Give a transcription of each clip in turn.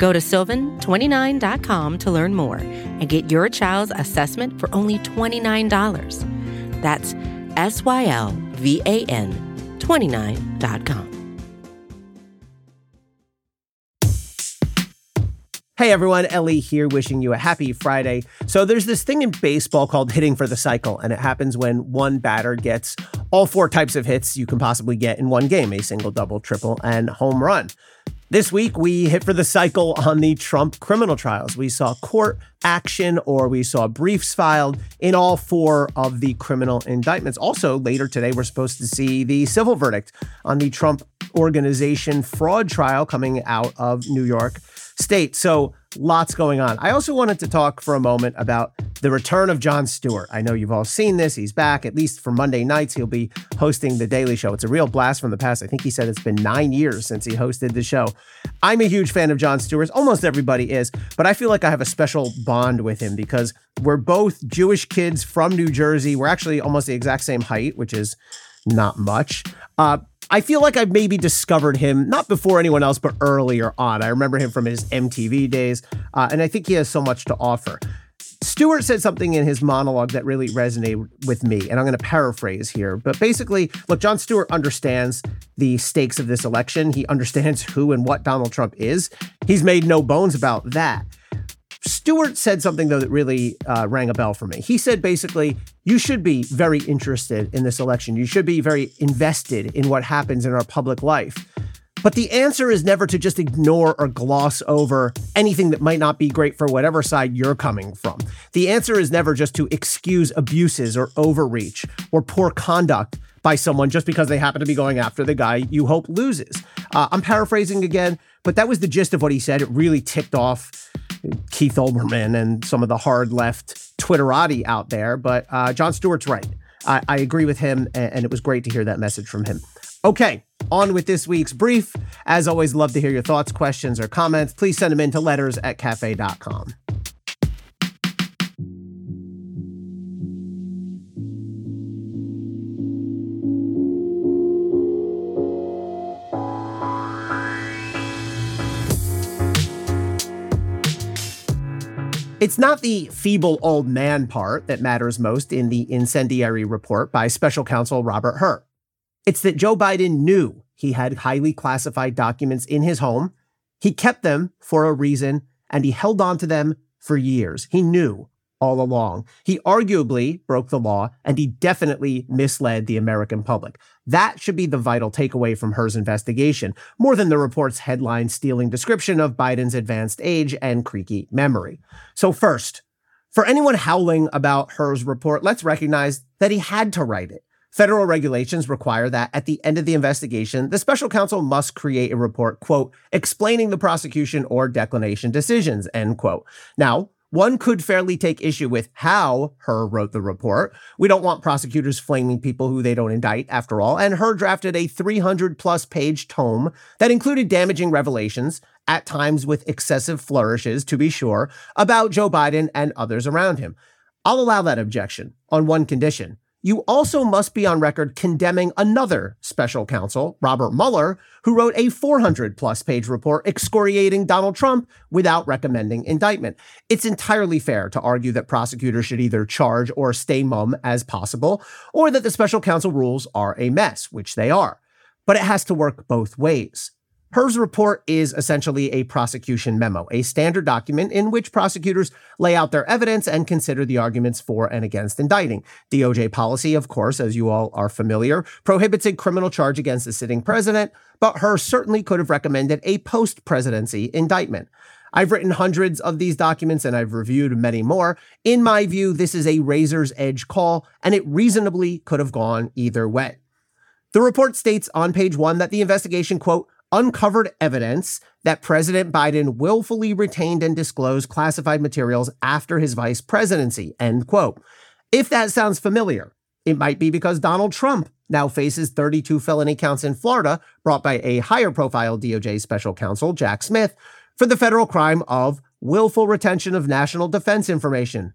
Go to sylvan29.com to learn more and get your child's assessment for only $29. That's S Y L V A N 29.com. Hey everyone, Elie here wishing you a happy Friday. So there's this thing in baseball called hitting for the cycle, and it happens when one batter gets all four types of hits you can possibly get in one game a single, double, triple, and home run. This week, we hit for the cycle on the Trump criminal trials. We saw court action or we saw briefs filed in all four of the criminal indictments. Also, later today, we're supposed to see the civil verdict on the Trump organization fraud trial coming out of New York State. So, lots going on. I also wanted to talk for a moment about the return of Jon Stewart. I know you've all seen this. He's back, at least for Monday nights. He'll be hosting The Daily Show. It's a real blast from the past. I think he said it's been nine years since he hosted the show. I'm a huge fan of Jon Stewart. Almost everybody is, but I feel like I have a special bond with him because we're both Jewish kids from New Jersey. We're actually almost the exact same height, which is not much. Uh, I feel like I've maybe discovered him not before anyone else, but earlier on. I remember him from his MTV days, uh, and I think he has so much to offer. Stewart said something in his monologue that really resonated with me, and I'm going to paraphrase here. But basically, look, Jon Stewart understands the stakes of this election. He understands who and what Donald Trump is. He's made no bones about that. Stewart said something, though, that really uh, rang a bell for me. He said basically, you should be very interested in this election. You should be very invested in what happens in our public life. But the answer is never to just ignore or gloss over anything that might not be great for whatever side you're coming from. The answer is never just to excuse abuses or overreach or poor conduct by someone just because they happen to be going after the guy you hope loses. Uh, I'm paraphrasing again, but that was the gist of what he said. It really ticked off Keith Olbermann and some of the hard left Twitterati out there. But uh, Jon Stewart's right. I, I agree with him, and, and it was great to hear that message from him. Okay, on with this week's brief. As always, love to hear your thoughts, questions, or comments. Please send them in to letters at cafe.com. It's not the feeble old man part that matters most in the incendiary report by special counsel Robert Hur. It's that Joe Biden knew he had highly classified documents in his home. He kept them for a reason and he held on to them for years. He knew all along. He arguably broke the law and he definitely misled the American public. That should be the vital takeaway from Hur's investigation, more than the report's headline stealing description of Biden's advanced age and creaky memory. So, first, for anyone howling about Hur's report, let's recognize that he had to write it. Federal regulations require that at the end of the investigation, the special counsel must create a report, quote, explaining the prosecution or declination decisions, end quote. Now, one could fairly take issue with how Hur wrote the report. We don't want prosecutors flaming people who they don't indict, after all. And Hur drafted a 300 plus page tome that included damaging revelations, at times with excessive flourishes, to be sure, about Joe Biden and others around him. I'll allow that objection on one condition you also must be on record condemning another special counsel, Robert Mueller, who wrote a 400 plus page report excoriating Donald Trump without recommending indictment. It's entirely fair to argue that prosecutors should either charge or stay mum as possible, or that the special counsel rules are a mess, which they are. But it has to work both ways. Hur's report is essentially a prosecution memo, a standard document in which prosecutors lay out their evidence and consider the arguments for and against indicting. DOJ policy, of course, as you all are familiar, prohibits a criminal charge against the sitting president, but Hur certainly could have recommended a post presidency indictment. I've written hundreds of these documents and I've reviewed many more. In my view, this is a razor's edge call, and it reasonably could have gone either way. The report states on page one that the investigation, quote, uncovered evidence that President Biden willfully retained and disclosed classified materials after his vice presidency, end quote. If that sounds familiar, it might be because Donald Trump now faces 32 felony counts in Florida brought by a higher profile DOJ special counsel, Jack Smith, for the federal crime of willful retention of national defense information.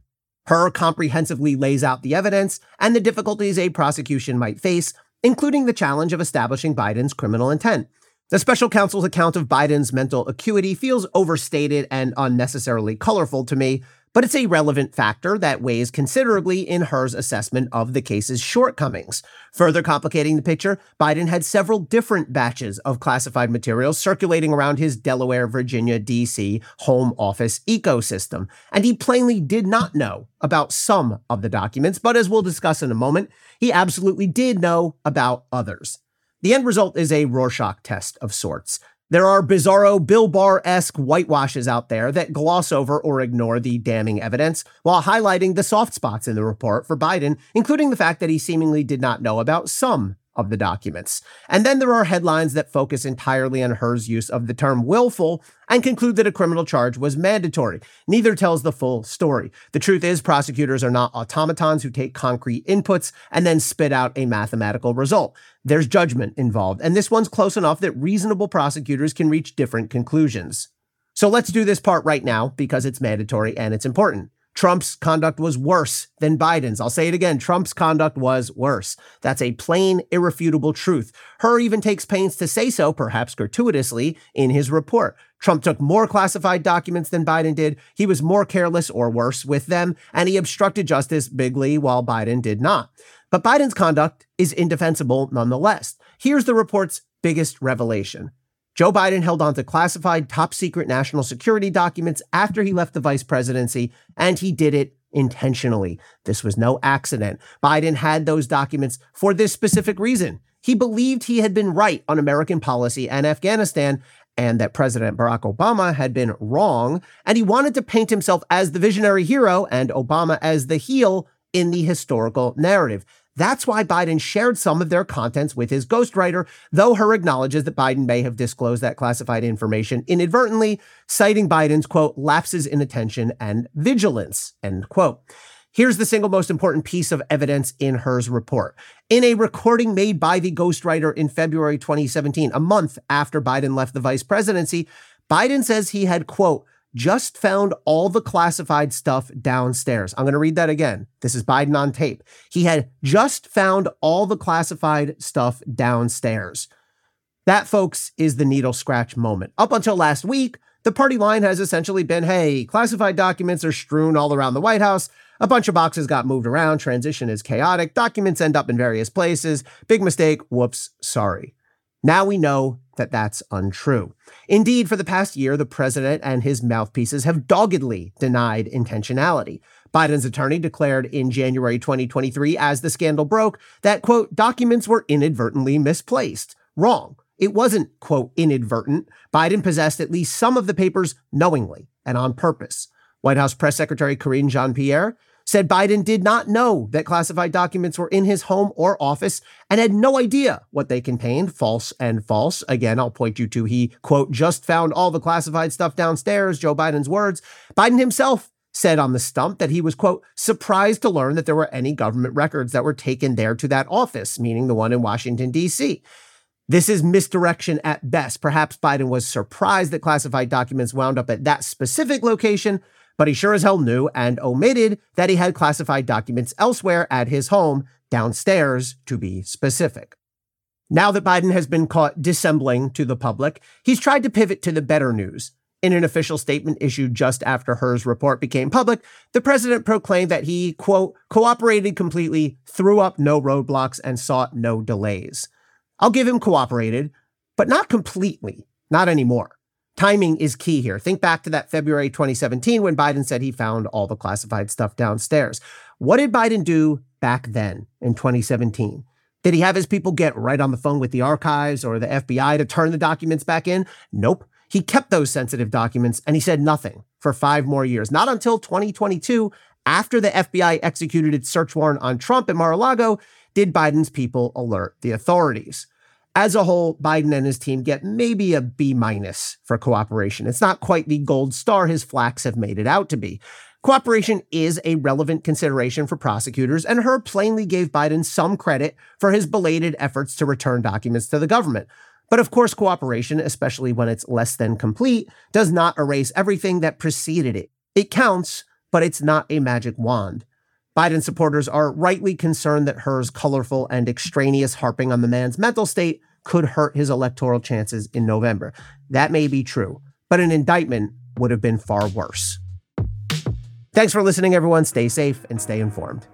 Hur comprehensively lays out the evidence and the difficulties a prosecution might face, including the challenge of establishing Biden's criminal intent. The special counsel's account of Biden's mental acuity feels overstated and unnecessarily colorful to me, but it's a relevant factor that weighs considerably in Hur's assessment of the case's shortcomings. Further complicating the picture, Biden had several different batches of classified materials circulating around his Delaware, Virginia, D.C. home office ecosystem, and he plainly did not know about some of the documents, but as we'll discuss in a moment, he absolutely did know about others. The end result is a Rorschach test of sorts. There are bizarro Bill Barr esque whitewashes out there that gloss over or ignore the damning evidence while highlighting the soft spots in the report for Biden, including the fact that he seemingly did not know about some of the documents. And then there are headlines that focus entirely on Hur's use of the term willful and conclude that a criminal charge was mandatory. Neither tells the full story. The truth is, prosecutors are not automatons who take concrete inputs and then spit out a mathematical result. There's judgment involved, and this one's close enough that reasonable prosecutors can reach different conclusions. So let's do this part right now because it's mandatory and it's important. Trump's conduct was worse than Biden's. I'll say it again Trump's conduct was worse. That's a plain, irrefutable truth. Hur even takes pains to say so, perhaps gratuitously, in his report. Trump took more classified documents than Biden did. He was more careless or worse with them, and he obstructed justice bigly while Biden did not. But Biden's conduct is indefensible nonetheless. Here's the report's biggest revelation. Joe Biden held on to classified top secret national security documents after he left the vice presidency, and he did it intentionally. This was no accident. Biden had those documents for this specific reason. He believed he had been right on American policy and Afghanistan, and that President Barack Obama had been wrong, and he wanted to paint himself as the visionary hero and Obama as the heel in the historical narrative. That's why Biden shared some of their contents with his ghostwriter, though Hur acknowledges that Biden may have disclosed that classified information inadvertently, citing Biden's, quote, lapses in attention and vigilance, end quote. Here's the single most important piece of evidence in Hur's report. In a recording made by the ghostwriter in February 2017, a month after Biden left the vice presidency, Biden says he had, quote, just found all the classified stuff downstairs. I'm going to read that again. This is Biden on tape. He had just found all the classified stuff downstairs. That, folks, is the needle scratch moment. Up until last week, the party line has essentially been hey, classified documents are strewn all around the White House. A bunch of boxes got moved around. Transition is chaotic. Documents end up in various places. Big mistake. Whoops. Sorry. Now we know that that's untrue. Indeed, for the past year, the president and his mouthpieces have doggedly denied intentionality. Biden's attorney declared in January 2023, as the scandal broke, that, quote, documents were inadvertently misplaced. Wrong. It wasn't, quote, inadvertent. Biden possessed at least some of the papers knowingly and on purpose. White House Press Secretary Karine Jean Pierre said Biden did not know that classified documents were in his home or office and had no idea what they contained, false and false. Again, I'll point you to he, quote, just found all the classified stuff downstairs, Joe Biden's words. Biden himself said on the stump that he was, quote, surprised to learn that there were any government records that were taken there to that office, meaning the one in Washington, D.C. This is misdirection at best. Perhaps Biden was surprised that classified documents wound up at that specific location, but he sure as hell knew and omitted that he had classified documents elsewhere at his home, downstairs to be specific. Now that Biden has been caught dissembling to the public, he's tried to pivot to the better news. In an official statement issued just after Hur's report became public, the president proclaimed that he, quote, cooperated completely, threw up no roadblocks, and sought no delays. I'll give him cooperated, but not completely, not anymore. Timing is key here. Think back to that February 2017 when Biden said he found all the classified stuff downstairs. What did Biden do back then in 2017? Did he have his people get right on the phone with the archives or the FBI to turn the documents back in? Nope. He kept those sensitive documents and he said nothing for five more years. Not until 2022, after the FBI executed its search warrant on Trump at Mar a Lago, did Biden's people alert the authorities. As a whole, Biden and his team get maybe a B minus for cooperation. It's not quite the gold star his flacks have made it out to be. Cooperation is a relevant consideration for prosecutors, and Hur plainly gave Biden some credit for his belated efforts to return documents to the government. But of course, cooperation, especially when it's less than complete, does not erase everything that preceded it. It counts, but it's not a magic wand. Biden supporters are rightly concerned that Hur's colorful and extraneous harping on the man's mental state could hurt his electoral chances in November. That may be true, but an indictment would have been far worse. Thanks for listening, everyone. Stay safe and stay informed.